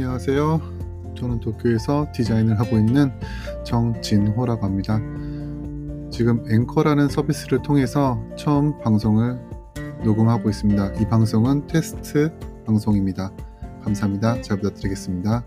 안녕하세요. 저는 도쿄에서 디자인을 하고 있는 정진호라고 합니다. 지금 앵커라는 서비스를 통해서 처음 방송을 녹음하고 있습니다. 이 방송은 테스트 방송입니다. 감사합니다. 잘 부탁드리겠습니다.